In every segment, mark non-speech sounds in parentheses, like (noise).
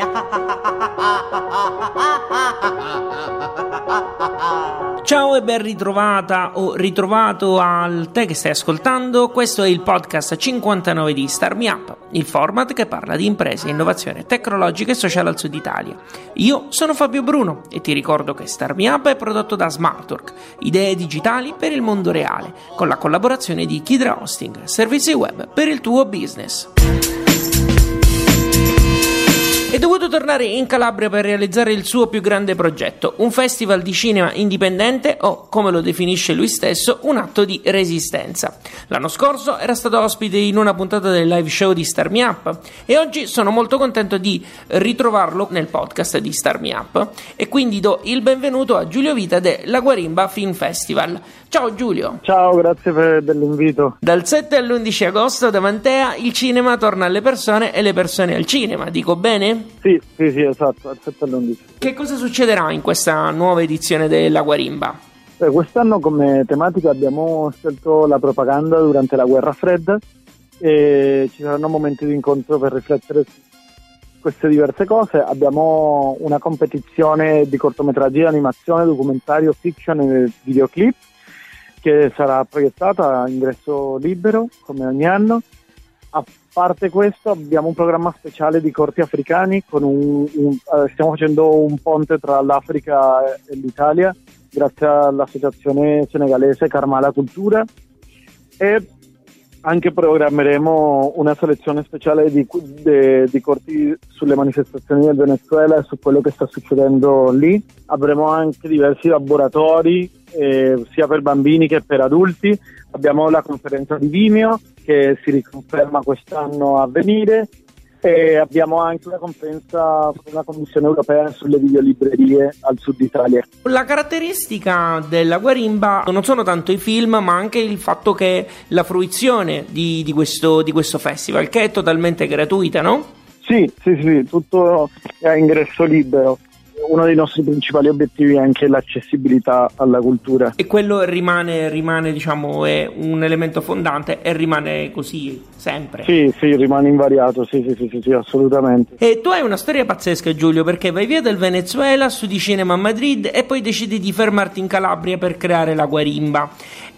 (laughs) Ciao e ben ritrovata o ritrovato al te che stai ascoltando. Questo è il podcast 59 di Star Me Up, il format che parla di imprese, innovazione tecnologica e sociale al sud Italia. Io sono Fabio Bruno e ti ricordo che Star Me Up è prodotto da Smartwork, idee digitali per il mondo reale, con la collaborazione di Kidra Hosting, servizi web per il tuo business. È dovuto tornare in Calabria per realizzare il suo più grande progetto, un festival di cinema indipendente o, come lo definisce lui stesso, un atto di resistenza. L'anno scorso era stato ospite in una puntata del live show di Star Me Up e oggi sono molto contento di ritrovarlo nel podcast di Star Me Up e quindi do il benvenuto a Giulio Vita della Guarimba Film Festival. Ciao Giulio! Ciao, grazie per, dell'invito. Dal 7 all'11 agosto da Mantea il cinema torna alle persone e le persone al cinema, dico bene? Sì, sì, sì, esatto, 7 all'11. Che cosa succederà in questa nuova edizione della Guarimba? Eh, quest'anno come tematica abbiamo scelto la propaganda durante la guerra fredda e ci saranno momenti di incontro per riflettere su queste diverse cose. Abbiamo una competizione di cortometraggi animazione, documentario, fiction e videoclip che sarà proiettata a ingresso libero come ogni anno. A parte questo abbiamo un programma speciale di corti africani, un, un- eh, stiamo facendo un ponte tra l'Africa e l'Italia grazie all'associazione senegalese Carmala Cultura e anche programmeremo una selezione speciale di, de- di corti sulle manifestazioni del Venezuela e su quello che sta succedendo lì. Avremo anche diversi laboratori eh, sia per bambini che per adulti. Abbiamo la conferenza di Vimeo che si riconferma quest'anno a venire e abbiamo anche una conferenza sulla Commissione europea sulle videolibrerie al sud Italia. La caratteristica della Guarimba non sono tanto i film, ma anche il fatto che la fruizione di, di questo, di questo festival, che è totalmente gratuita, no? Sì, sì, sì, tutto è a ingresso libero. Uno dei nostri principali obiettivi è anche l'accessibilità alla cultura. E quello rimane, rimane diciamo, è un elemento fondante e rimane così sempre. Sì, sì, rimane invariato, sì, sì, sì, sì, sì, assolutamente. E tu hai una storia pazzesca, Giulio, perché vai via dal Venezuela, studi cinema a Madrid e poi decidi di fermarti in Calabria per creare la Guarimba.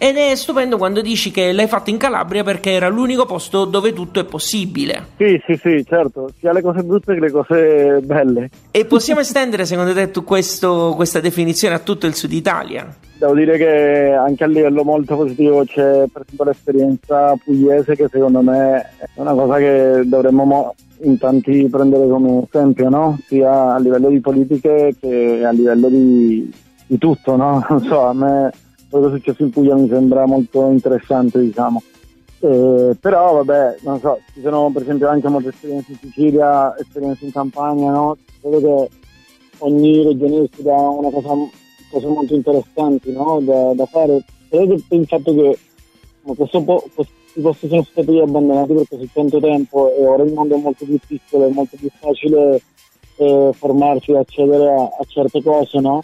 Ed è stupendo quando dici che l'hai fatto in Calabria perché era l'unico posto dove tutto è possibile. Sì, sì, sì, certo, sia le cose brutte che le cose belle. E possiamo estendere, secondo te, questo- questa definizione a tutto il sud Italia? Devo dire che anche a livello molto positivo c'è per esempio l'esperienza pugliese che secondo me è una cosa che dovremmo mo- in tanti prendere come esempio, no? sia a livello di politiche che a livello di, di tutto. No? (laughs) Non so, a me quello che è successo in Puglia mi sembra molto interessante, diciamo. Eh, però vabbè, non so, ci sono per esempio anche molte esperienze in Sicilia, esperienze in Campania, no? Credo che ogni regione si dà una cosa, cose molto interessanti no? da, da fare. Credo che il fatto che questo po- questi posti sono stati abbandonati per così tanto tempo e ora il mondo è molto più piccolo, è molto più facile eh, formarsi e accedere a, a certe cose, no?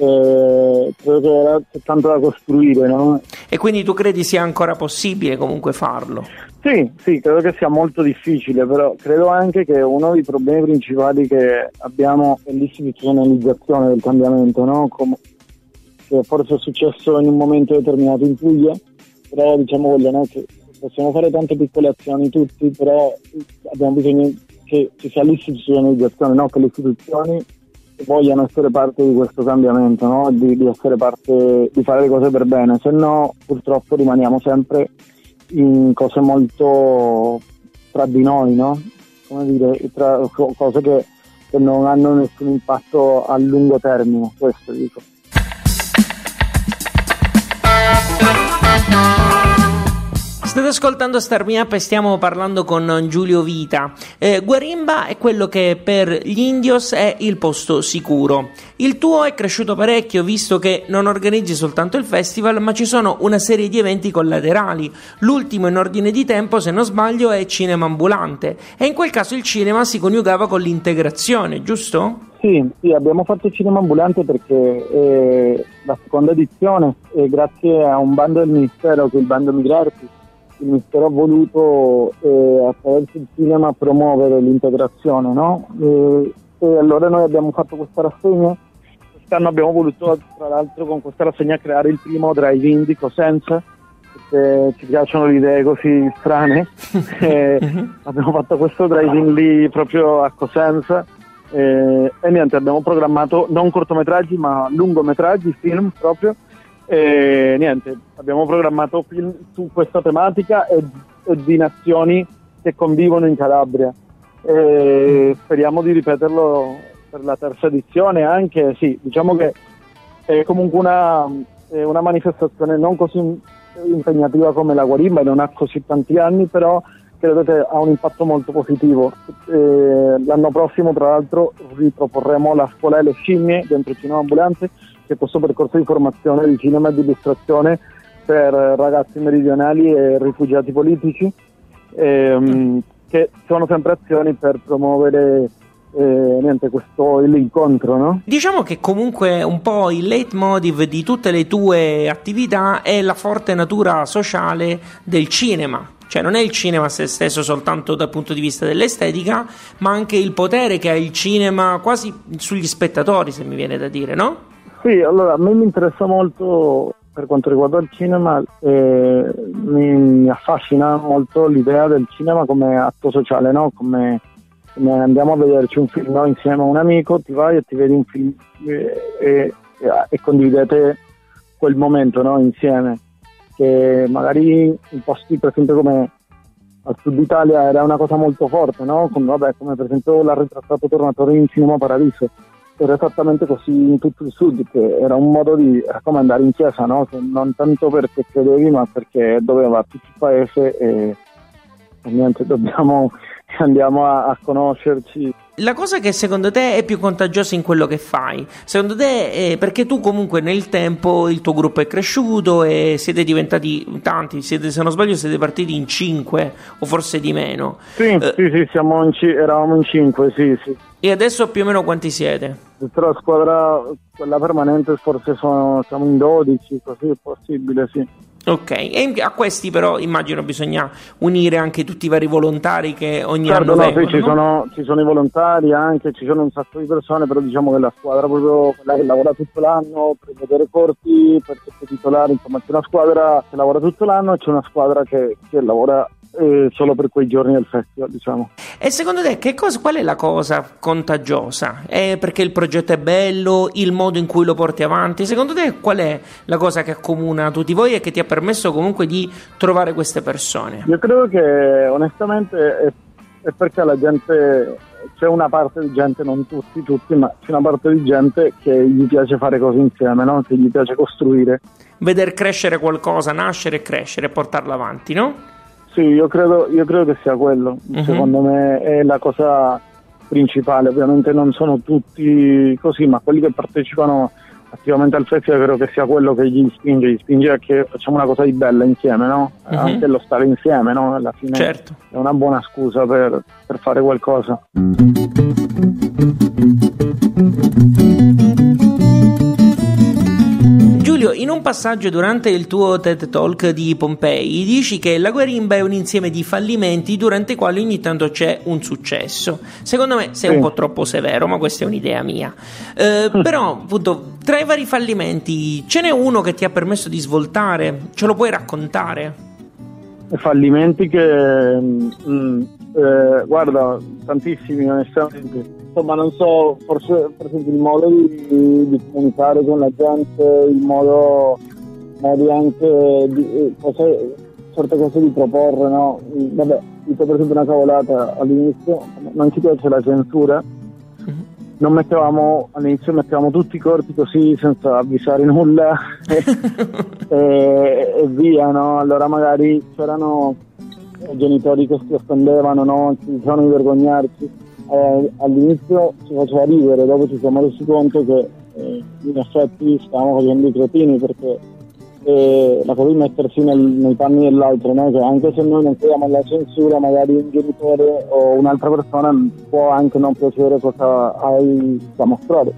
Eh, credo che c'è tanto da costruire, no? E quindi tu credi sia ancora possibile comunque farlo? Sì, sì, credo che sia molto difficile, però credo anche che uno dei problemi principali che abbiamo è l'istituzionalizzazione del cambiamento, no? Com- che forse è successo in un momento determinato in Puglia, però diciamo quello, no? Che possiamo fare tante piccole azioni tutti, però abbiamo bisogno che ci sia l'istituzionalizzazione, no? Che le istituzioni vogliano essere parte di questo cambiamento, no? di, di parte, di fare le cose per bene, se no purtroppo rimaniamo sempre in cose molto tra di noi, no? Dire, tra co- cose che, che non hanno nessun impatto a lungo termine, questo dico. State ascoltando Star Me Up e stiamo parlando con Giulio Vita. Eh, Guarimba è quello che per gli indios è il posto sicuro. Il tuo è cresciuto parecchio visto che non organizzi soltanto il festival, ma ci sono una serie di eventi collaterali. L'ultimo in ordine di tempo, se non sbaglio, è Cinema Ambulante. E in quel caso il cinema si coniugava con l'integrazione, giusto? Sì, sì, abbiamo fatto Cinema Ambulante perché eh, la seconda edizione, eh, grazie a un bando del Ministero, che è il bando Migrarti, il Ministero ha voluto eh, attraverso il cinema promuovere l'integrazione, no? E, e, allora noi abbiamo fatto questa rassegna. Quest'anno abbiamo voluto, tra l'altro, con questa rassegna creare il primo drive-in di Cosenza, perché ci piacciono le idee così strane. (laughs) e abbiamo fatto questo drive-in lì proprio a Cosenza. E, e niente, abbiamo programmato non cortometraggi ma lungometraggi, film proprio e niente, abbiamo programmato film su questa tematica e, e di nazioni che convivono in Calabria. E speriamo di ripeterlo per la terza edizione anche, sì, diciamo che è comunque una, è una manifestazione non così impegnativa come la Guarimba, non ha così tanti anni, però credo che ha un impatto molto positivo. Eh, l'anno prossimo, tra l'altro, riproporremo la scuola delle scimmie dentro il cinema ambulante che questo percorso di formazione di cinema e di illustrazione per ragazzi meridionali e rifugiati politici, ehm, che sono sempre azioni per promuovere eh, niente, questo l'incontro, no? Diciamo che comunque un po' il leitmotiv di tutte le tue attività è la forte natura sociale del cinema. Cioè non è il cinema se stesso soltanto dal punto di vista dell'estetica, ma anche il potere che ha il cinema quasi sugli spettatori, se mi viene da dire, no? Sì, allora a me mi interessa molto per quanto riguarda il cinema, eh, mi, mi, affascina molto l'idea del cinema come atto sociale, no? come, come, andiamo a vederci un film no? insieme a un amico, ti vai e ti vedi un film e, e, e condividete quel momento no? insieme, che magari in posti per esempio come al sud Italia era una cosa molto forte, no? come, vabbè, come per esempio l'ha ritrattato Tornatore in Cinema Paradiso era esattamente così in tutto il sud, che era un modo di raccomandare in chiesa, no? non tanto perché credevi, ma perché doveva tutto il paese e, e niente, dobbiamo, (laughs) andiamo a, a conoscerci la cosa che secondo te è più contagiosa in quello che fai, secondo te è perché tu comunque nel tempo il tuo gruppo è cresciuto e siete diventati tanti, siete, se non sbaglio siete partiti in cinque o forse di meno. Sì, eh, sì, sì in c- eravamo in cinque, sì, sì. E adesso più o meno quanti siete? La squadra, quella permanente, forse sono, siamo in 12, così è possibile, sì. Ok, e a questi però immagino bisogna unire anche tutti i vari volontari che ogni certo, anno no, vengono. Sì, ci, sono, ci sono i volontari anche, ci sono un sacco di persone, però diciamo che la squadra proprio quella che lavora tutto l'anno per vedere corti, per essere titolare, insomma c'è una squadra che lavora tutto l'anno e c'è una squadra che, che lavora eh, solo per quei giorni del festival, diciamo. E secondo te cosa, qual è la cosa contagiosa? È perché il progetto è bello, il modo in cui lo porti avanti? Secondo te qual è la cosa che accomuna tutti voi e che ti ha permesso comunque di trovare queste persone? Io credo che onestamente è, è perché la gente c'è una parte di gente, non tutti, tutti, ma c'è una parte di gente che gli piace fare cose insieme, no? che gli piace costruire. Veder crescere qualcosa, nascere e crescere portarlo avanti, no? Sì, io credo, io credo che sia quello. Uh-huh. Secondo me è la cosa principale. Ovviamente non sono tutti così, ma quelli che partecipano attivamente al festival credo che sia quello che gli spinge, gli spinge a che facciamo una cosa di bella insieme, no? Uh-huh. Anche lo stare insieme, no? Alla fine certo. è una buona scusa per, per fare qualcosa. Passaggio durante il tuo TED Talk di Pompei dici che la guarimba è un insieme di fallimenti durante i quali ogni tanto c'è un successo. Secondo me sei sì. un po' troppo severo, ma questa è un'idea mia. Eh, (laughs) però, appunto, tra i vari fallimenti ce n'è uno che ti ha permesso di svoltare? Ce lo puoi raccontare? Fallimenti che... Mm, eh, guarda, tantissimi onestamente insomma non so, forse per esempio il modo di, di comunicare con la gente, il modo, modi anche di eh, cose, certe cose di proporre, no? Vabbè, dico per esempio una cavolata all'inizio, non ci piace la censura, mm-hmm. non mettevamo all'inizio mettevamo tutti i corpi così senza avvisare nulla e, (laughs) e, e via, no? Allora magari c'erano genitori che si offendevano, no? Ci dicevano di vergognarci. Eh, all'inizio ci faceva ridere, dopo ci siamo resi conto che eh, in effetti stavamo facendo i cretini perché eh, la cosa di mettersi nel, nei panni dell'altro, no? che anche se noi non crediamo alla censura, magari un genitore o un'altra persona può anche non piacere cosa hai da mostrare.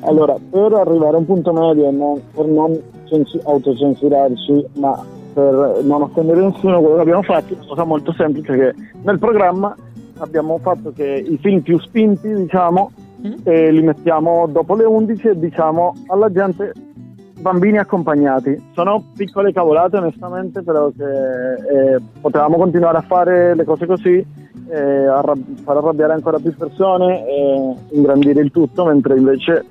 Allora, per arrivare a un punto medio, no? per non censi- autocensurarci, ma per non offendere nessuno, quello che abbiamo fatto è una cosa molto semplice che nel programma abbiamo fatto che i film più spinti, diciamo, mm. eh, li mettiamo dopo le 11 e diciamo alla gente bambini accompagnati. Sono piccole cavolate onestamente, però che eh, potevamo continuare a fare le cose così, eh, arrab- far arrabbiare ancora più persone e ingrandire il tutto, mentre invece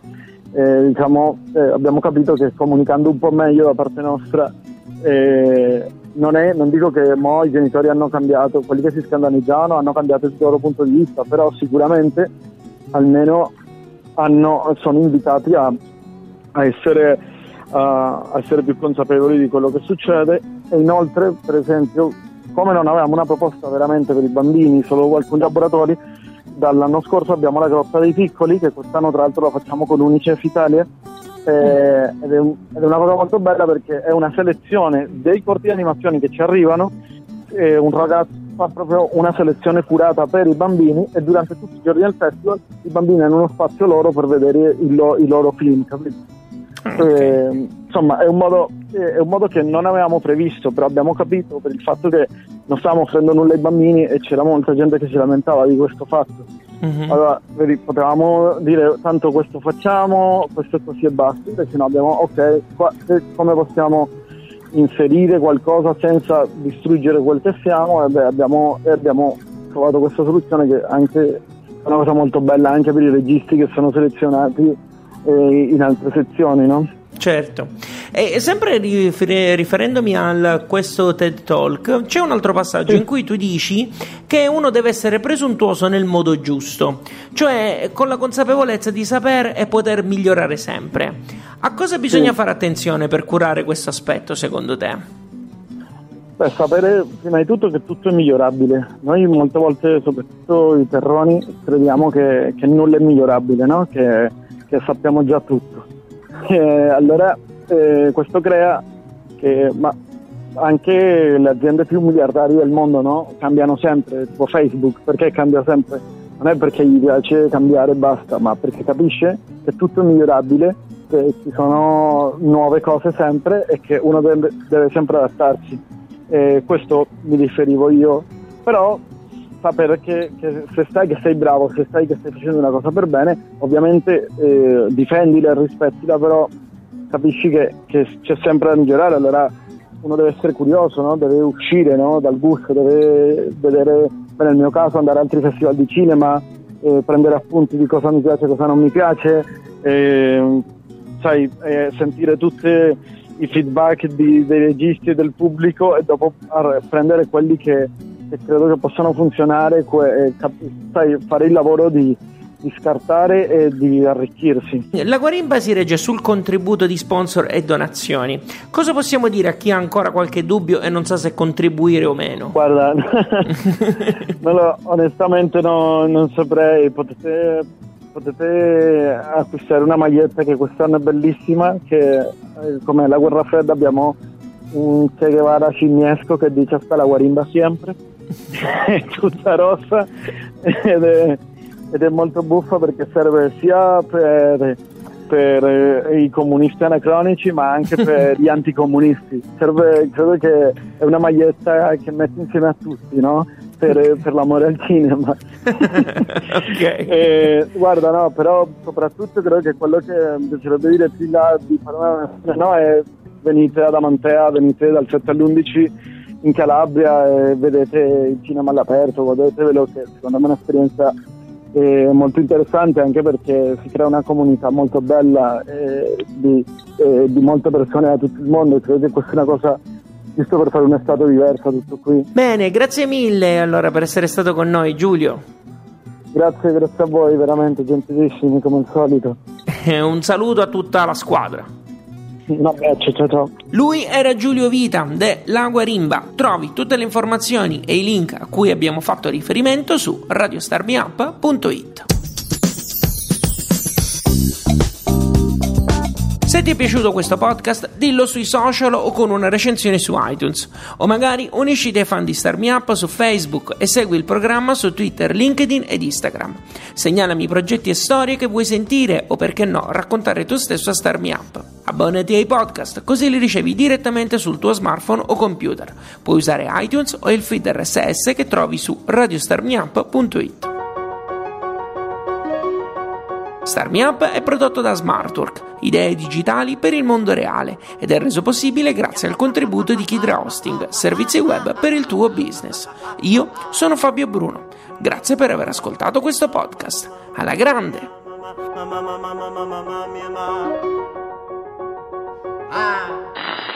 eh, diciamo, eh, abbiamo capito che comunicando un po' meglio da parte nostra eh, non, è, non, dico che mo i genitori hanno cambiato, quelli che si scandalizzavano hanno cambiato il loro punto di vista, però sicuramente almeno hanno, sono invitati a, a, essere, a, essere, più consapevoli di quello che succede. E inoltre per esempio come non avevamo una proposta veramente per i bambini, solo alcuni laboratori, dall'anno scorso abbiamo la grotta dei piccoli che quest'anno tra l'altro la facciamo con Unicef Italia eh, ed, è una cosa molto bella perché è una selezione dei corti di animazione che ci arrivano, eh, un ragazzo fa proprio una selezione curata per i bambini e durante tutti i giorni del festival i bambini hanno uno spazio loro per vedere il, i loro film, capito? Eh, insomma è un, modo, è un, modo, che non avevamo previsto però abbiamo capito per il fatto che non stavamo offrendo nulla ai bambini e c'era molta gente che si lamentava di questo fatto. Mm-hmm. allora vedi, potevamo dire tanto questo facciamo questo è così e basta. Invece no abbiamo ok qua, come possiamo inserire qualcosa senza distruggere quel che siamo? E beh, abbiamo, e abbiamo trovato questa soluzione che anche è una cosa molto bella anche per i registi che sono selezionati eh, in altre sezioni, no? Certo, e sempre riferendomi a questo TED Talk, c'è un altro passaggio in cui tu dici che uno deve essere presuntuoso nel modo giusto, cioè con la consapevolezza di saper e poter migliorare sempre. A cosa bisogna sì. fare attenzione per curare questo aspetto secondo te? Beh, sapere prima di tutto che tutto è migliorabile. Noi molte volte, soprattutto i terroni, crediamo che, che nulla è migliorabile, no? che che sappiamo già tutto. (laughs) E allora eh, questo crea che anche le aziende più miliardarie del mondo no? cambiano sempre, tipo Facebook, perché cambia sempre? Non è perché gli piace cambiare e basta, ma perché capisce che tutto è migliorabile, che ci sono nuove cose sempre e che uno deve, deve sempre adattarsi. E questo mi riferivo io, però sapere che, che, se stai che sei bravo, se stai che stai facendo una cosa per bene, ovviamente eh, difendila e rispettila, però capisci che, che, c'è sempre da migliorare, allora uno deve essere curioso, no? deve uscire no? dal gusto, deve vedere, beh, nel mio caso andare a altri festival di cinema, eh, prendere appunti di cosa mi piace e cosa non mi piace, eh, sai, eh, sentire tutti i feedback di, dei registi e del pubblico e dopo prendere quelli che che credo che possano funzionare, que- sai, fare il lavoro di, di scartare e di arricchirsi. La Guarimba si regge sul contributo di sponsor e donazioni. Cosa possiamo dire a chi ha ancora qualche dubbio e non sa se contribuire o meno? Guarda, (laughs) lo, onestamente no, non saprei. Potete, potete, acquistare una maglietta che quest'anno è bellissima, che eh, come la guerra fredda abbiamo un Che Guevara cimiesco che dice sta la guarimba sempre (laughs) è tutta rossa ed è, ed è, molto buffa perché serve sia per, per eh, i comunisti anacronici ma anche per (laughs) gli anticomunisti. Serve, credo che è una maglietta che metti insieme a tutti, no? Per, per, l'amore al cinema. (laughs) okay. e, guarda, no, però soprattutto credo che quello che mi piacerebbe dire più là di fare una no, è venite ad Amantea, venite dal 7 all'11 in Calabria e vedete il cinema all'aperto, godetevelo che secondo me è un'esperienza eh, molto interessante anche perché si crea una comunità molto bella eh, di, eh, di, molte persone da tutto il mondo e credo che questa è una cosa giusto per fare un'estate diversa tutto qui. Bene, grazie mille allora per essere stato con noi Giulio. Grazie, grazie a voi, veramente gentilissimi come al solito. (laughs) Un saluto a tutta la squadra. Un abbraccio, ciao ciao. Lui era Giulio Vita de La Guarimba. Trovi tutte le informazioni e i link a cui abbiamo fatto riferimento su radiostarmiup.it. Se ti è piaciuto questo podcast, dillo sui social o con una recensione su iTunes. O magari unisciti ai fan di Star Me Up su Facebook e segui il programma su Twitter, LinkedIn ed Instagram. Segnalami progetti e storie che vuoi sentire o perché no, raccontare tu stesso a Star Me Up. Abbonati ai podcast, così li ricevi direttamente sul tuo smartphone o computer. Puoi usare iTunes o il feed RSS che trovi su radiostarmiup.it. Star Me Up è prodotto da Smartwork, idee digitali per il mondo reale, ed è reso possibile grazie al contributo di Kidra Hosting, servizi web per il tuo business. Io sono Fabio Bruno. Grazie per aver ascoltato questo podcast. Alla grande! Ah.